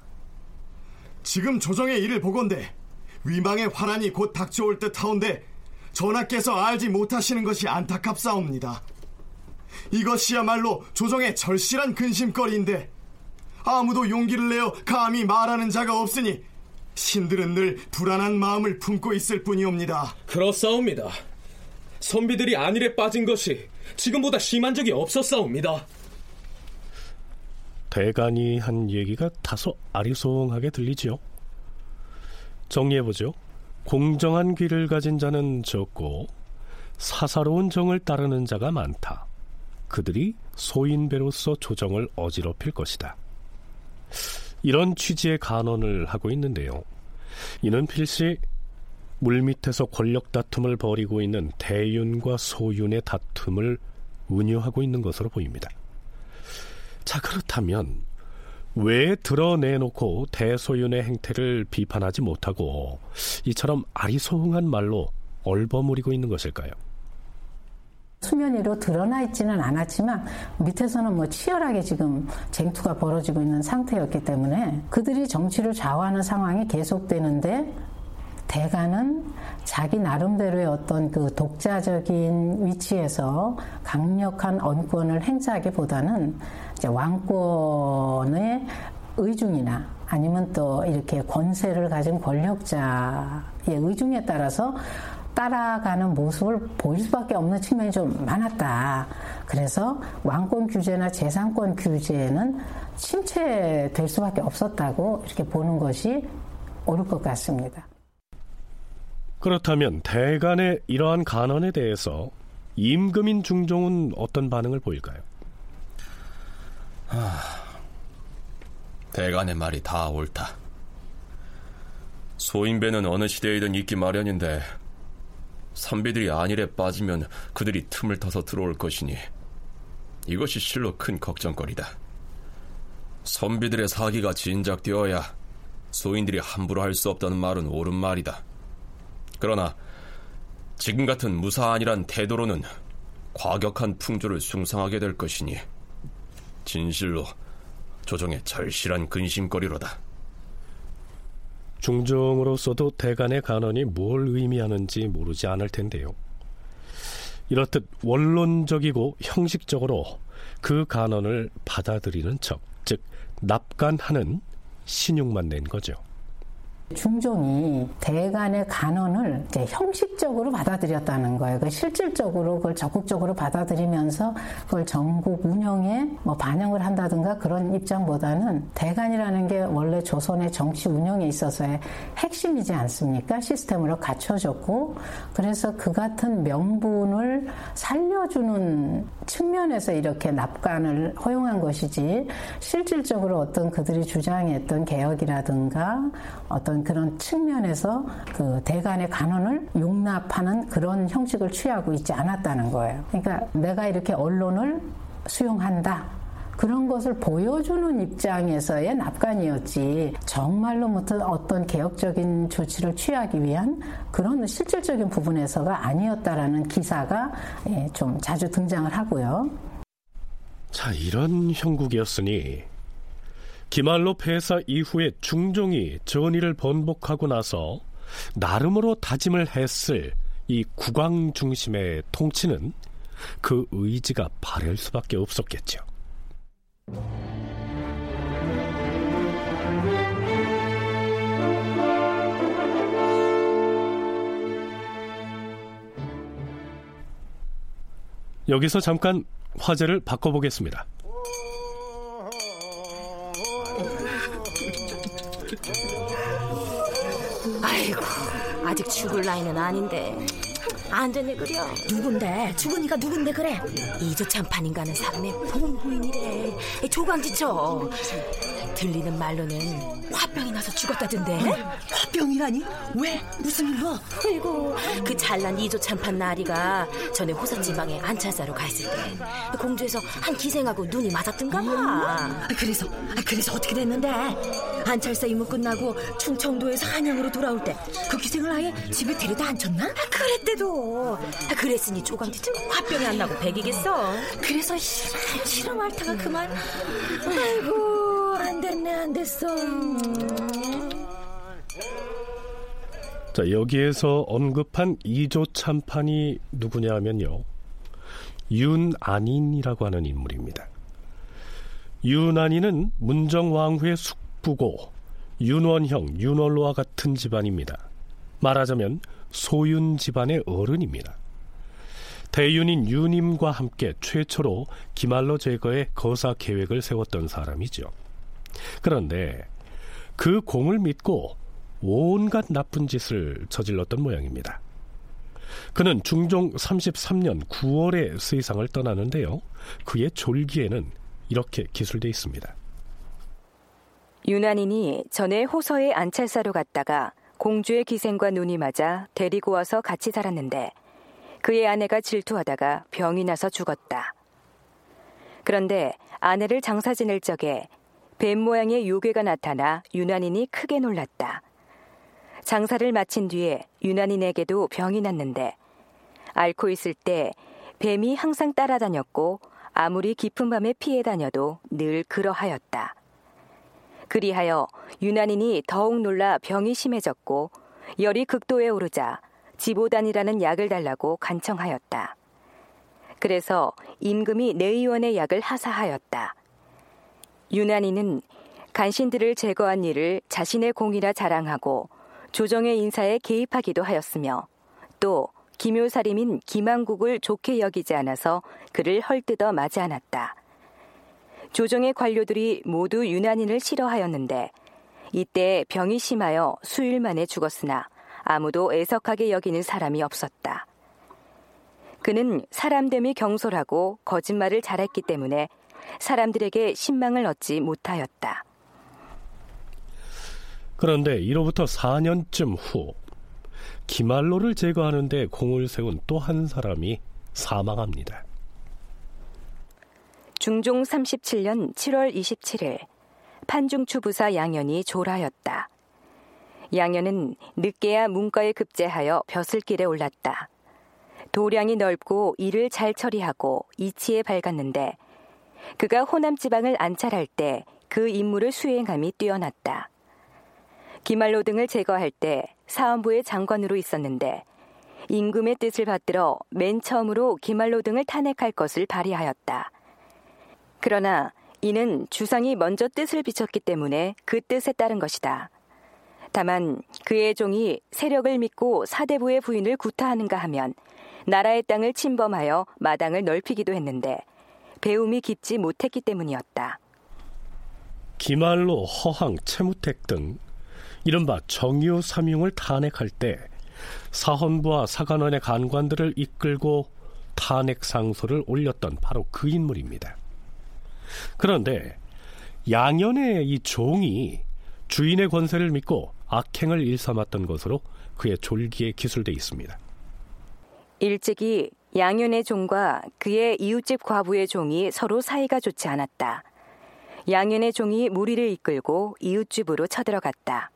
지금 조정의 일을 보건대 위망의 화란이 곧 닥쳐올 듯하온데 전하께서 알지 못하시는 것이 안타깝사옵니다. 이것이야말로 조정의 절실한 근심거리인데 아무도 용기를 내어 감히 말하는 자가 없으니 신들은 늘 불안한 마음을 품고 있을 뿐이옵니다. 그렇사옵니다. 선비들이 안일에 빠진 것이 지금보다 심한 적이 없었사옵니다. 대간이 한 얘기가 다소 아리송하게 들리지요. 정리해보죠. 공정한 귀를 가진 자는 적고 사사로운 정을 따르는 자가 많다. 그들이 소인배로서 조정을 어지럽힐 것이다. 이런 취지의 간언을 하고 있는데요. 이는 필시 물밑에서 권력 다툼을 벌이고 있는 대윤과 소윤의 다툼을 운유하고 있는 것으로 보입니다. 자, 그렇다면 왜 드러내놓고 대소윤의 행태를 비판하지 못하고 이처럼 아리소흥한 말로 얼버무리고 있는 것일까요? 수면 위로 드러나 있지는 않았지만 밑에서는 뭐 치열하게 지금 쟁투가 벌어지고 있는 상태였기 때문에 그들이 정치를 좌우하는 상황이 계속되는데 대가는 자기 나름대로의 어떤 그 독자적인 위치에서 강력한 언권을 행사하기보다는 왕권의 의중이나 아니면 또 이렇게 권세를 가진 권력자의 의중에 따라서 따라가는 모습을 보일 수밖에 없는 측면이 좀 많았다. 그래서 왕권 규제나 재산권 규제는 침체될 수밖에 없었다고 이렇게 보는 것이 옳을 것 같습니다. 그렇다면 대간의 이러한 간언에 대해서 임금인 중종은 어떤 반응을 보일까요? 하... 대간의 말이 다 옳다. 소인배는 어느 시대이든 있기 마련인데 선비들이 안일에 빠지면 그들이 틈을 타서 들어올 것이니 이것이 실로 큰 걱정거리다. 선비들의 사기가 진작되어야 소인들이 함부로 할 수 없다는 말은 옳은 말이다. 그러나 지금 같은 무사안이란 태도로는 과격한 풍조를 숭상하게 될 것이니 진실로 조정의 절실한 근심거리로다. 중종으로서도 대간의 간언이 뭘 의미하는지 모르지 않을 텐데요. 이렇듯 원론적이고 형식적으로 그 간언을 받아들이는 척, 즉 납간하는 신용만 낸 거죠. 중종이 대간의 간언을 형식적으로 받아들였다는 거예요. 그 실질적으로 그걸 적극적으로 받아들이면서 그걸 전국 운영에 뭐 반영을 한다든가 그런 입장보다는 대간이라는 게 원래 조선의 정치 운영에 있어서의 핵심이지 않습니까? 시스템으로 갖춰졌고 그래서 그 같은 명분을 살려주는 측면에서 이렇게 납관을 허용한 것이지 실질적으로 어떤 그들이 주장했던 개혁이라든가 어떤 그런 측면에서 그 대간의 간언을 용납하는 그런 형식을 취하고 있지 않았다는 거예요. 그러니까 내가 이렇게 언론을 수용한다. 그런 것을 보여주는 입장에서의 납관이었지 정말로 무슨 어떤 개혁적인 조치를 취하기 위한 그런 실질적인 부분에서가 아니었다라는 기사가 예, 좀 자주 등장을 하고요. 자 이런 형국이었으니 기말로 폐사 이후에 중종이 전의를 번복하고 나서 나름으로 다짐을 했을 이 국왕 중심의 통치는 그 의지가 바랄 수밖에 없었겠죠. 여기서 잠깐 화제를 바꿔보겠습니다. 아이고, 아직 죽을 나이는 아닌데. 안전히 그려. 누군데? 죽은이가 누군데 그래? 이조참판인가는 사람의 본부인이래. 조광지처. 들리는 말로는 화병이 나서 죽었다던데. 화병이라니? 왜? 무슨 일로? 아이고, 그 잘난 이조참판 나리가 전에 호사지방에 안찰사로 갔을 때 공주에서 한 기생하고 눈이 맞았던가 봐. 아, 그래서 아, 그래서 어떻게 됐는데? 안찰사 임무 끝나고 충청도에서 한양으로 돌아올 때 그 기생을 아예 집에 데려다 앉혔나? 아, 그랬대도. 그랬으니 조광지처 화병이 안 나고 백이겠어. 그래서 싫어 말타가 그만. 아이고 안 됐네 안 됐어. 자 여기에서 언급한 이조 참판이 누구냐면요 윤안인이라고 하는 인물입니다. 윤안인은 문정왕후의 숙부고 윤원형, 윤월로와 같은 집안입니다. 말하자면 소윤 집안의 어른입니다. 대윤인 윤임과 함께 최초로 기말로 제거의 거사 계획을 세웠던 사람이죠. 그런데 그 공을 믿고 온갖 나쁜 짓을 저질렀던 모양입니다. 그는 중종 33년 9월에 세상을 떠나는데요. 그의 졸기에는 이렇게 기술돼 있습니다. 유난인이 전에 호서의 안찰사로 갔다가 공주의 기생과 눈이 맞아 데리고 와서 같이 살았는데 그의 아내가 질투하다가 병이 나서 죽었다. 그런데 아내를 장사 지낼 적에 뱀 모양의 요괴가 나타나 유난인이 크게 놀랐다. 장사를 마친 뒤에 유난인에게도 병이 났는데 앓고 있을 때 뱀이 항상 따라다녔고 아무리 깊은 밤에 피해 다녀도 늘 그러하였다. 그리하여 유난인이 더욱 놀라 병이 심해졌고 열이 극도에 오르자 지보단이라는 약을 달라고 간청하였다. 그래서 임금이 내의원의 약을 하사하였다. 유난인은 간신들을 제거한 일을 자신의 공이라 자랑하고 조정의 인사에 개입하기도 하였으며 또 기묘사림인 김한국을 좋게 여기지 않아서 그를 헐뜯어 맞지 않았다. 조정의 관료들이 모두 유난인을 싫어하였는데 이때 병이 심하여 수일 만에 죽었으나 아무도 애석하게 여기는 사람이 없었다. 그는 사람됨이 경솔하고 거짓말을 잘했기 때문에 사람들에게 신망을 얻지 못하였다. 그런데 이로부터 4년쯤 후 기말로를 제거하는데 공을 세운 또 한 사람이 사망합니다. 중종 37년 7월 27일 판중추 부사 양현이 졸하였다. 양현은 늦게야 문과에 급제하여 벼슬길에 올랐다. 도량이 넓고 일을 잘 처리하고 이치에 밝았는데 그가 호남 지방을 안찰할 때 그 임무를 수행함이 뛰어났다. 기말로 등을 제거할 때 사원부의 장관으로 있었는데 임금의 뜻을 받들어 맨 처음으로 기말로 등을 탄핵할 것을 발의하였다. 그러나 이는 주상이 먼저 뜻을 비췄기 때문에 그 뜻에 따른 것이다. 다만 그의 종이 세력을 믿고 사대부의 부인을 구타하는가 하면 나라의 땅을 침범하여 마당을 넓히기도 했는데 배움이 깊지 못했기 때문이었다. 기말로, 허항, 채무택 등 이른바 정유 삼융을 탄핵할 때 사헌부와 사관원의 간관들을 이끌고 탄핵 상소를 올렸던 바로 그 인물입니다. 그런데 양현의 이 종이 주인의 권세를 믿고 악행을 일삼았던 것으로 그의 졸기에 기술돼 있습니다. 일찍이 양현의 종과 그의 이웃집 과부의 종이 서로 사이가 좋지 않았다. 양현의 종이 무리를 이끌고 이웃집으로 쳐들어갔다.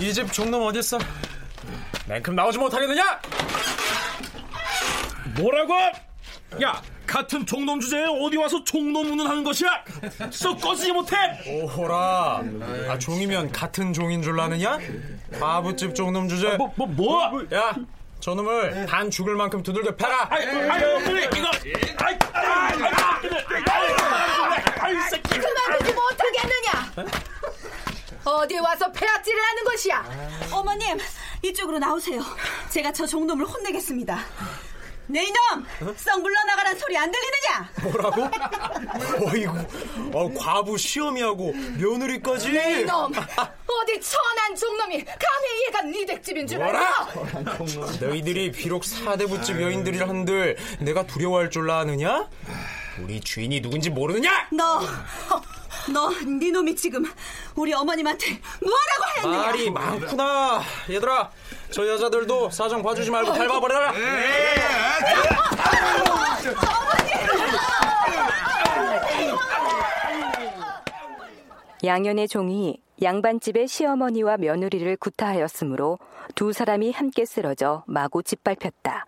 이 집 종놈 어딨어? 냉큼 나오지 못하겠느냐? 뭐라고? 야, 같은 종놈 주제에 어디 와서 종놈 운운하는 것이야? 썩 꺼지지 못해? 오호라, 아, 종이면 같은 종인 줄 아느냐? 바보집 종놈 주제. 뭐, 뭐, 뭐? 야, 저놈을 반 죽을 만큼 두들겨 패라. 아이, 아이, 그래, 이거. 아이, 아이, 아이, 그만두지 못하겠느냐? 어디 와서 폐악질을 하는 것이야? 어머님, 이쪽으로 나오세요. 제가 저 종놈을 혼내겠습니다. 네 이놈! 썩 물러나가란 소리 안 들리느냐? 뭐라고? 어이구, 어, 과부 시험이하고 며느리까지. 네 이놈! 어디 천한 종놈이 감히 얘가 네 댁집인 줄? 알고? 너희들이 비록 사대부집 여인들이라 한들 내가 두려워할 줄 아느냐? 우리 주인이 누군지 모르느냐? 너, 너, 네 놈이 지금 우리 어머님한테 뭐라고 했느냐? 말이 많구나. 얘들아, 저 여자들도 사정 봐주지 말고 밟아버려라. 양현의 종이 양반집의 시어머니와 며느리를 구타하였으므로 두 사람이 함께 쓰러져 마구 짓밟혔다.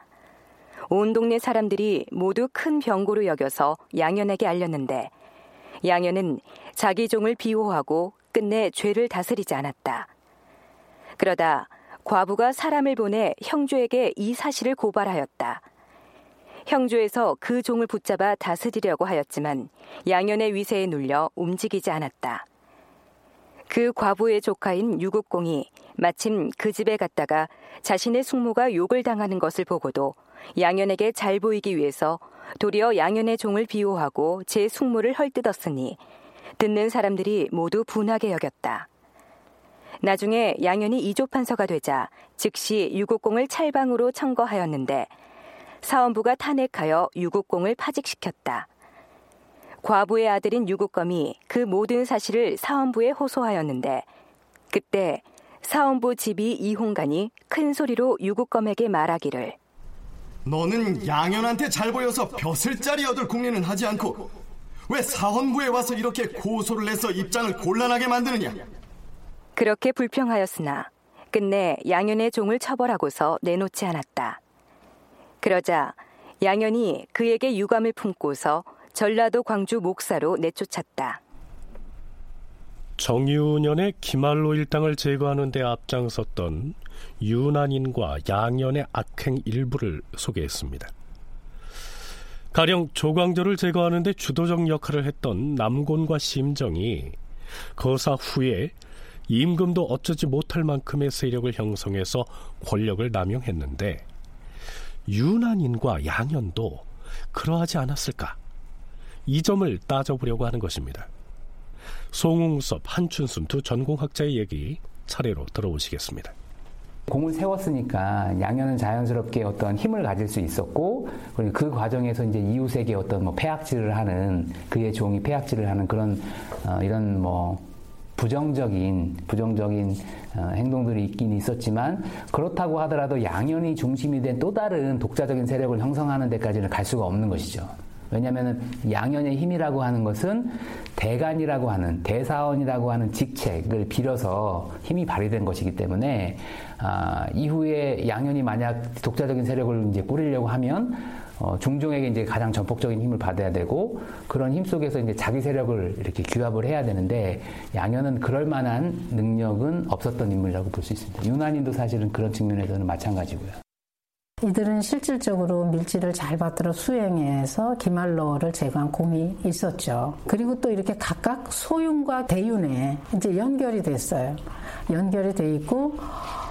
온 동네 사람들이 모두 큰 병고로 여겨서 양현에게 알렸는데 양현은 자기 종을 비호하고 끝내 죄를 다스리지 않았다. 그러다 과부가 사람을 보내 형조에게 이 사실을 고발하였다. 형조에서 그 종을 붙잡아 다스리려고 하였지만 양현의 위세에 눌려 움직이지 않았다. 그 과부의 조카인 유국공이 마침 그 집에 갔다가 자신의 숙모가 욕을 당하는 것을 보고도 양현에게 잘 보이기 위해서 도리어 양현의 종을 비호하고 제 숙모를 헐뜯었으니 듣는 사람들이 모두 분하게 여겼다. 나중에 양현이 이조 판서가 되자 즉시 유국공을 찰방으로 청거하였는데 사원부가 탄핵하여 유국공을 파직시켰다. 과부의 아들인 유국검이 그 모든 사실을 사원부에 호소하였는데 그때 사원부 집이 이홍간이 큰 소리로 유국검에게 말하기를 너는 양현한테 잘 보여서 벼슬자리 얻을 궁리는 하지 않고 왜 사헌부에 와서 이렇게 고소를 내서 입장을 곤란하게 만드느냐? 그렇게 불평하였으나 끝내 양현의 종을 처벌하고서 내놓지 않았다. 그러자 양현이 그에게 유감을 품고서 전라도 광주 목사로 내쫓았다. 정유년의 기말로 일당을 제거하는 데 앞장섰던 유난인과 양연의 악행 일부를 소개했습니다. 가령 조광조를 제거하는 데 주도적 역할을 했던 남곤과 심정이 거사 후에 임금도 어쩌지 못할 만큼의 세력을 형성해서 권력을 남용했는데 유난인과 양연도 그러하지 않았을까? 이 점을 따져보려고 하는 것입니다. 송웅섭, 한춘순 두 전공학자의 얘기 차례로 들어보시겠습니다. 공을 세웠으니까 양현은 자연스럽게 어떤 힘을 가질 수 있었고 그리고 그 과정에서 이제 이웃에게 어떤 뭐 폐악질을 하는 그의 종이 폐악질을 하는 그런 어, 이런 뭐 부정적인 부정적인 어, 행동들이 있긴 있었지만 그렇다고 하더라도 양현이 중심이 된 또 다른 독자적인 세력을 형성하는 데까지는 갈 수가 없는 것이죠. 왜냐하면 양현의 힘이라고 하는 것은 대간이라고 하는 대사원이라고 하는 직책을 빌어서 힘이 발휘된 것이기 때문에 아, 이후에 양현이 만약 독자적인 세력을 이제 꾸리려고 하면 어, 중종에게 이제 가장 전폭적인 힘을 받아야 되고 그런 힘 속에서 이제 자기 세력을 이렇게 규합을 해야 되는데 양현은 그럴 만한 능력은 없었던 인물이라고 볼 수 있습니다. 유난인도 사실은 그런 측면에서는 마찬가지고요. 이들은 실질적으로 밀지를 잘 받들어 수행해서 기말로를 제거한 공이 있었죠. 그리고 또 이렇게 각각 소윤과 대윤에 이제 연결이 됐어요. 연결이 돼 있고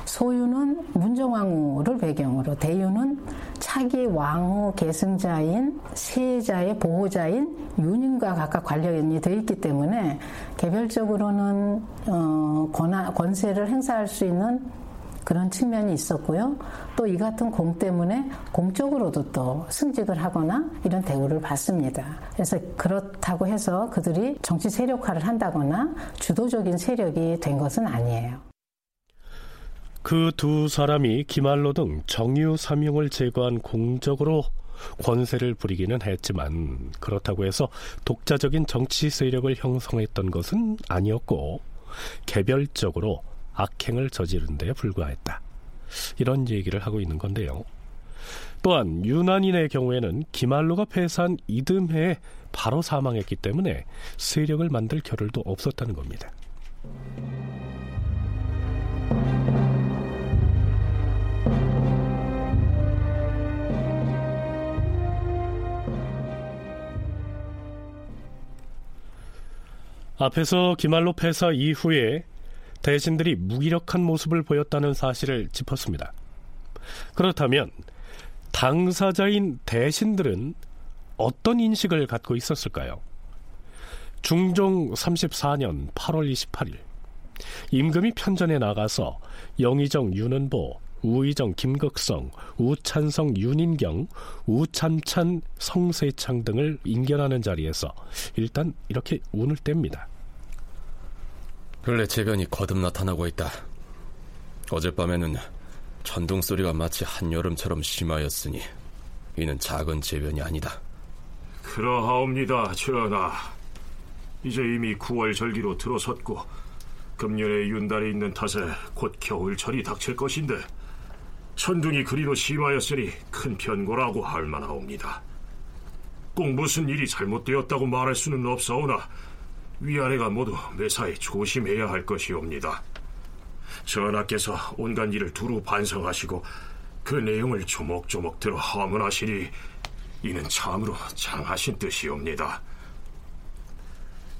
소윤은 문정왕후를 배경으로 대윤은 차기 왕후 계승자인 세자의 보호자인 윤인과 각각 관련이 되어 있기 때문에 개별적으로는 어, 권한, 권세를 행사할 수 있는 그런 측면이 있었고요. 또 이 같은 공 때문에 공적으로도 또 승직을 하거나 이런 대우를 받습니다. 그래서 그렇다고 해서 그들이 정치 세력화를 한다거나 주도적인 세력이 된 것은 아니에요. 그 두 사람이 기말로 등 정유 삼형을 제거한 공적으로 권세를 부리기는 했지만 그렇다고 해서 독자적인 정치 세력을 형성했던 것은 아니었고 개별적으로 악행을 저지른 데 불과했다. 이런 얘기를 하고 있는 건데요. 또한 유난인의 경우에는 기말로가 패사한 이듬해에 바로 사망했기 때문에 세력을 만들 겨를도 없었다는 겁니다. 앞에서 기말로 패사 이후에 대신들이 무기력한 모습을 보였다는 사실을 짚었습니다. 그렇다면 당사자인 대신들은 어떤 인식을 갖고 있었을까요? 중종 34년 8월 28일 임금이 편전에 나가서 영의정 윤은보, 우의정 김극성, 우찬성 윤인경, 우찬찬 성세창 등을 인견하는 자리에서 일단 이렇게 운을 뗍니다. 근래 재변이 거듭 나타나고 있다. 어젯밤에는 천둥 소리가 마치 한여름처럼 심하였으니 이는 작은 재변이 아니다. 그러하옵니다, 전하. 이제 이미 9월 절기로 들어섰고 금년에 윤달이 있는 탓에 곧 겨울철이 닥칠 것인데 천둥이 그리로 심하였으니 큰 변고라고 할 만하옵니다. 꼭 무슨 일이 잘못되었다고 말할 수는 없사오나 위아래가 모두 매사에 조심해야 할 것이옵니다. 전하께서 온갖 일을 두루 반성하시고 그 내용을 조목조목 들어 하문하시니 이는 참으로 장하신 뜻이옵니다.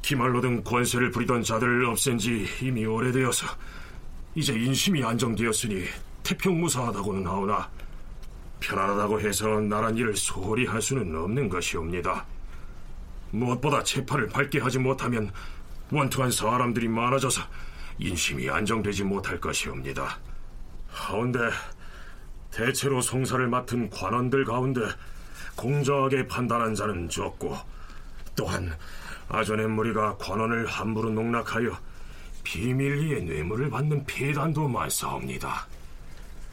기말로 등 권세를 부리던 자들을 없앤 지 이미 오래되어서 이제 인심이 안정되었으니 태평무사하다고는 하오나 편안하다고 해서 나란 일을 소홀히 할 수는 없는 것이옵니다. 무엇보다 재판을 밝게 하지 못하면 원통한 사람들이 많아져서 인심이 안정되지 못할 것이옵니다. 하운데 대체로 송사를 맡은 관원들 가운데 공정하게 판단한 자는 적고 또한 아전의 무리가 관원을 함부로 농락하여 비밀리에 뇌물을 받는 폐단도 많사옵니다.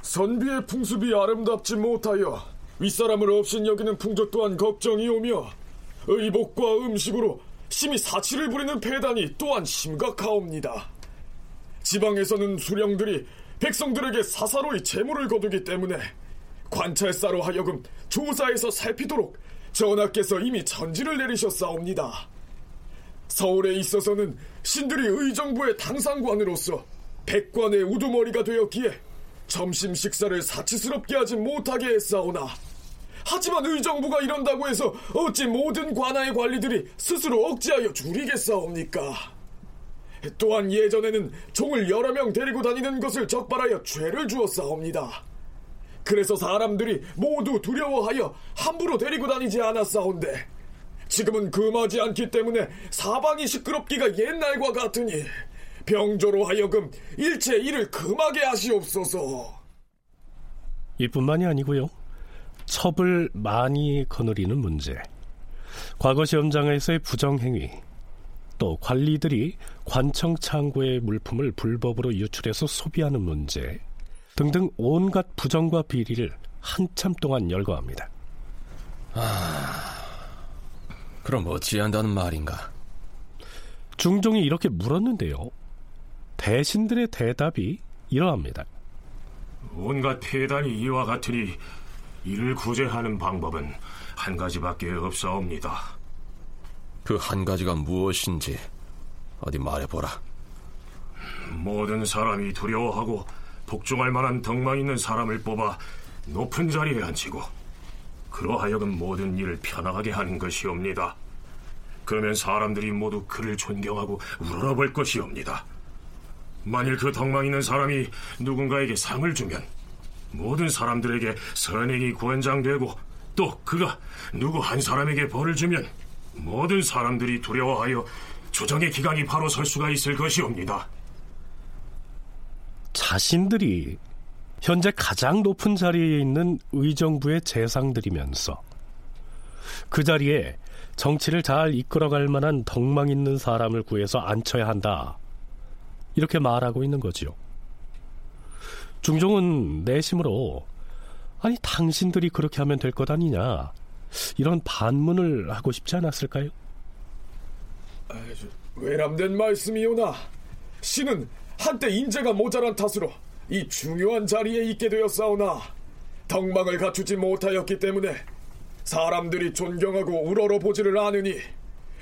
선비의 풍습이 아름답지 못하여 윗사람을 없인 여기는 풍조 또한 걱정이 오며 의복과 음식으로 심히 사치를 부리는 폐단이 또한 심각하옵니다. 지방에서는 수령들이 백성들에게 사사로이 재물을 거두기 때문에 관찰사로 하여금 조사해서 살피도록 전하께서 이미 천지를 내리셨사옵니다. 서울에 있어서는 신들이 의정부의 당상관으로서 백관의 우두머리가 되었기에 점심 식사를 사치스럽게 하지 못하게 했사오나 하지만 의정부가 이런다고 해서 어찌 모든 관아의 관리들이 스스로 억지하여 줄이겠사옵니까? 또한 예전에는 종을 여러 명 데리고 다니는 것을 적발하여 죄를 주었사옵니다. 그래서 사람들이 모두 두려워하여 함부로 데리고 다니지 않았사온데 지금은 금하지 않기 때문에 사방이 시끄럽기가 옛날과 같으니 병조로 하여금 일체 일을 금하게 하시옵소서. 이뿐만이 아니고요. 첩을 많이 거느리는 문제, 과거 시험장에서의 부정행위, 또 관리들이 관청 창고의 물품을 불법으로 유출해서 소비하는 문제 등등 온갖 부정과 비리를 한참 동안 열거합니다. 아, 그럼 어찌한다는 말인가? 중종이 이렇게 물었는데요. 대신들의 대답이 이러합니다. 온갖 폐단이 이와 같으니 이를 구제하는 방법은 한 가지밖에 없사옵니다. 그 한 가지가 무엇인지 어디 말해보라. 모든 사람이 두려워하고 복종할 만한 덕망 있는 사람을 뽑아 높은 자리에 앉히고 그러하여금 모든 일을 편하게 하는 것이옵니다. 그러면 사람들이 모두 그를 존경하고 우러러볼 것이옵니다. 만일 그 덕망 있는 사람이 누군가에게 상을 주면 모든 사람들에게 선행이 권장되고 또 그가 누구 한 사람에게 벌을 주면 모든 사람들이 두려워하여 조정의 기강이 바로 설 수가 있을 것이옵니다. 자신들이 현재 가장 높은 자리에 있는 의정부의 재상들이면서 그 자리에 정치를 잘 이끌어갈 만한 덕망 있는 사람을 구해서 앉혀야 한다. 이렇게 말하고 있는 거지요. 중종은 내심으로 아니 당신들이 그렇게 하면 될 것 아니냐 이런 반문을 하고 싶지 않았을까요? 외람된 말씀이오나 신은 한때 인재가 모자란 탓으로 이 중요한 자리에 있게 되었사오나 덕망을 갖추지 못하였기 때문에 사람들이 존경하고 우러러 보지를 않으니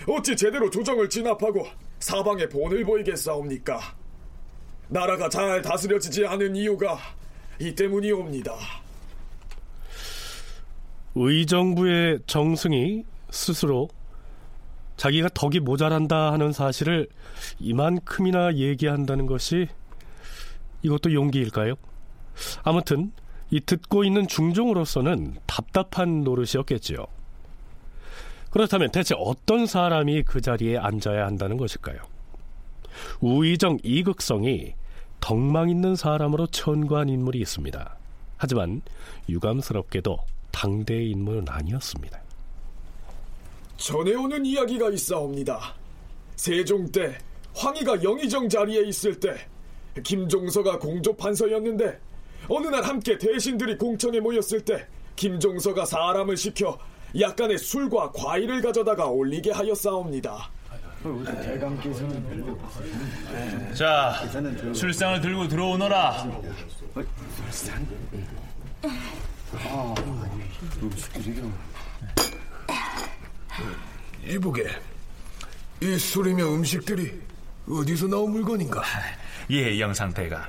어찌 제대로 조정을 진압하고 사방에 본을 보이겠사옵니까? 나라가 잘 다스려지지 않은 이유가 이 때문이옵니다. 의정부의 정승이 스스로 자기가 덕이 모자란다 하는 사실을 이만큼이나 얘기한다는 것이 이것도 용기일까요? 아무튼 이 듣고 있는 중종으로서는 답답한 노릇이었겠지요. 그렇다면 대체 어떤 사람이 그 자리에 앉아야 한다는 것일까요? 우의정 이극성이 덕망 있는 사람으로 천구한 인물이 있습니다. 하지만 유감스럽게도 당대의 인물은 아니었습니다. 전해오는 이야기가 있사옵니다. 세종 때 황희가 영의정 자리에 있을 때 김종서가 공조판서였는데 어느 날 함께 대신들이 공청에 모였을 때 김종서가 사람을 시켜 약간의 술과 과일을 가져다가 올리게 하였사옵니다. 자, 술상을 들고 들어오너라. 이보게, 이 술이며 음식들이 어디서 나온 물건인가? 예, 영상 대감.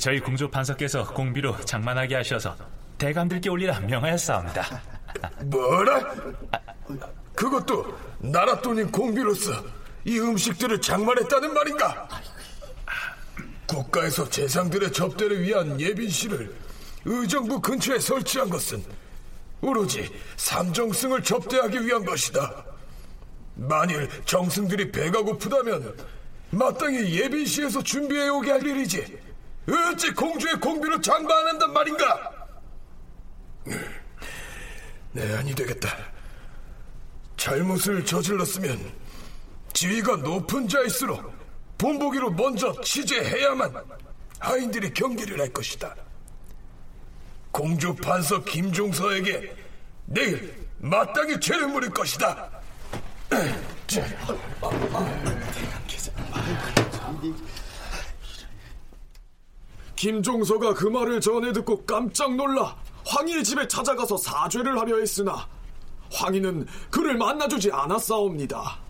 저희 공조 판서께서 공비로 장만하게 하셔서 대감들께 올리라 명하였사옵니다. 뭐라? 그것도 나라 돈인 공비로서 이 음식들을 장만했다는 말인가? 국가에서 재상들의 접대를 위한 예빈실을 의정부 근처에 설치한 것은 오로지 삼정승을 접대하기 위한 것이다. 만일 정승들이 배가 고프다면 마땅히 예빈시에서 준비해 오게 할 일이지. 어찌 공주의 공비로 장가 안 한단 말인가? 네, 아니 되겠다. 잘못을 저질렀으면 지위가 높은 자일수록 본보기로 먼저 취재해야만 하인들이 경계를 할 것이다. 공주 판서 김종서에게 내일 마땅히 죄를 물을 것이다. 김종서가 그 말을 전해 듣고 깜짝 놀라 황희의 집에 찾아가서 사죄를 하려 했으나 황희는 그를 만나주지 않았사옵니다.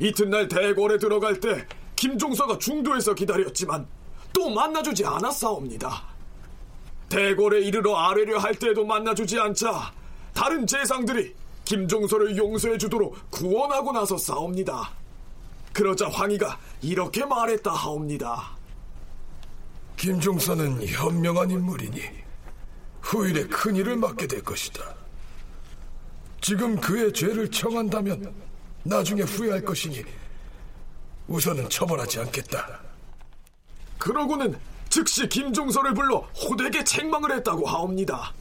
이튿날 대궐에 들어갈 때 김종서가 중도에서 기다렸지만 또 만나주지 않았사옵니다. 대궐에 이르러 아뢰려 할 때도 만나주지 않자 다른 재상들이 김종서를 용서해 주도록 구원하고 나서 싸웁니다. 그러자 황희가 이렇게 말했다 하옵니다. 김종서는 현명한 인물이니 후일에 큰 일을 맡게 될 것이다. 지금 그의 죄를 청한다면 나중에 후회할 것이니 우선은 처벌하지 않겠다. 그러고는 즉시 김종서를 불러 호되게 책망을 했다고 하옵니다.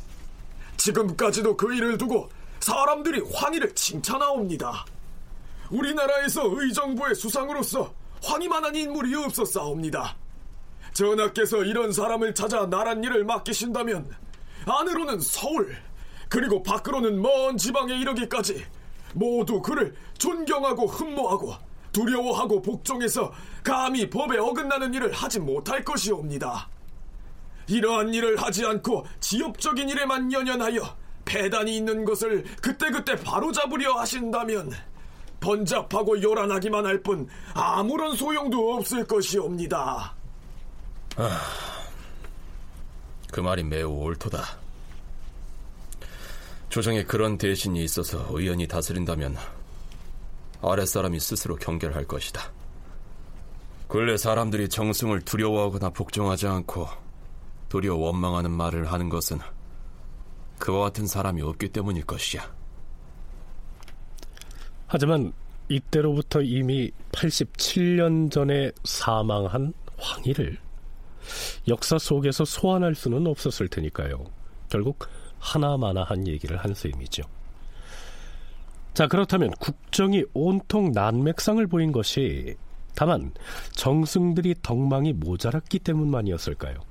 지금까지도 그 일을 두고 사람들이 황희를 칭찬하옵니다. 우리나라에서 의정부의 수상으로서 황희만한 인물이 없었사옵니다. 전하께서 이런 사람을 찾아 나란 일을 맡기신다면 안으로는 서울 그리고 밖으로는 먼 지방에 이르기까지 모두 그를 존경하고 흠모하고 두려워하고 복종해서 감히 법에 어긋나는 일을 하지 못할 것이옵니다. 이러한 일을 하지 않고 지엽적인 일에만 연연하여 배단이 있는 것을 그때그때 바로잡으려 하신다면 번잡하고 요란하기만 할 뿐 아무런 소용도 없을 것이옵니다. 아, 그 말이 매우 옳도다. 조정에 그런 대신이 있어서 의연히 다스린다면 아랫사람이 스스로 경결할 것이다. 근래 사람들이 정승을 두려워하거나 복종하지 않고 도리어 원망하는 말을 하는 것은 그와 같은 사람이 없기 때문일 것이야. 하지만 이때로부터 이미 87년 전에 사망한 황희를 역사 속에서 소환할 수는 없었을 테니까요. 결국 하나마나한 얘기를 한 셈이죠. 자, 그렇다면 국정이 온통 난맥상을 보인 것이 다만 정승들이 덕망이 모자랐기 때문만이었을까요?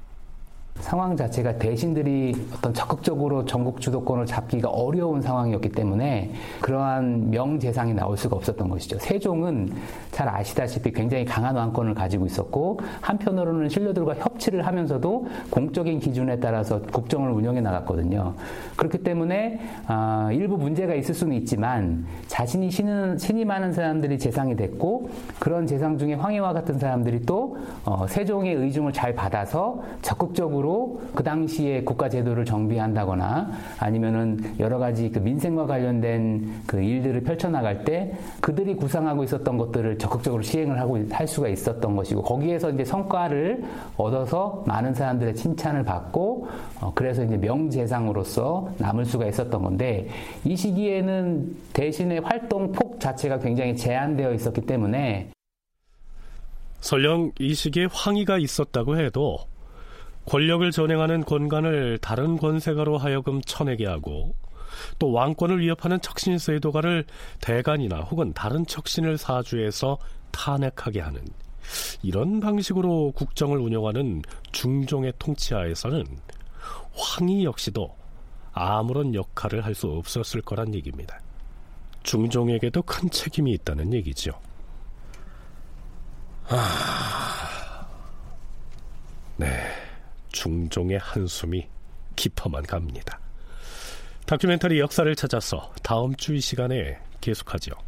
상황 자체가 대신들이 어떤 적극적으로 전국 주도권을 잡기가 어려운 상황이었기 때문에 그러한 명재상이 나올 수가 없었던 것이죠. 세종은 잘 아시다시피 굉장히 강한 왕권을 가지고 있었고 한편으로는 신료들과 협치를 하면서도 공적인 기준에 따라서 국정을 운영해 나갔거든요. 그렇기 때문에 어, 일부 문제가 있을 수는 있지만 자신이 신은, 신임하는 사람들이 재상이 됐고 그런 재상 중에 황희와 같은 사람들이 또 어, 세종의 의중을 잘 받아서 적극적으로 그 당시에 국가 제도를 정비한다거나 아니면은 여러 가지 그 민생과 관련된 그 일들을 펼쳐나갈 때 그들이 구상하고 있었던 것들을 적극적으로 시행을 하고 할 수가 있었던 것이고 거기에서 이제 성과를 얻어서 많은 사람들의 칭찬을 받고 어 그래서 이제 명재상으로서 남을 수가 있었던 건데 이 시기에는 대신의 활동 폭 자체가 굉장히 제한되어 있었기 때문에 설령 이 시기에 황희가 있었다고 해도 권력을 전행하는 권관을 다른 권세가로 하여금 쳐내게 하고 또 왕권을 위협하는 척신 세도가를 대간이나 혹은 다른 척신을 사주해서 탄핵하게 하는 이런 방식으로 국정을 운영하는 중종의 통치하에서는 황희 역시도 아무런 역할을 할 수 없었을 거란 얘기입니다. 중종에게도 큰 책임이 있다는 얘기죠. 아... 네. 중종의 한숨이 깊어만 갑니다. 다큐멘터리 역사를 찾아서 다음 주 이 시간에 계속하죠. 다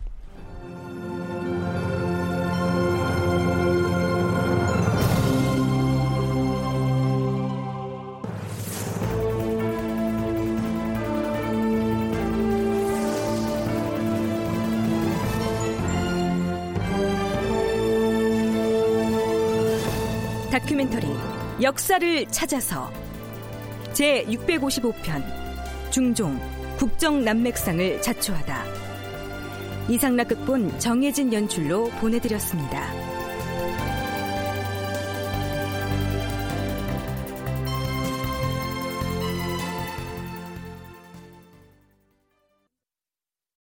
역사를 찾아서 제 655편 중종 국정 난맥상을 자초하다 이상락 극본 정혜진 연출로 보내드렸습니다.